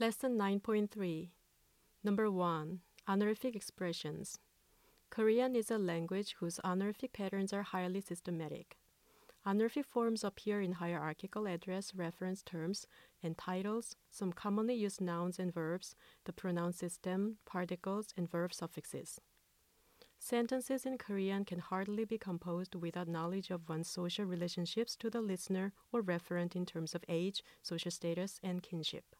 Lesson 9.3 Number 1 Honorific expressions. Korean is a language whose honorific patterns are highly systematic. Honorific forms appear in hierarchical address reference terms and titles, some commonly used nouns and verbs, the pronoun system, particles, and verb suffixes. Sentences in Korean can hardly be composed without knowledge of one's social relationships to the listener or referent in terms of age, social status, and kinship.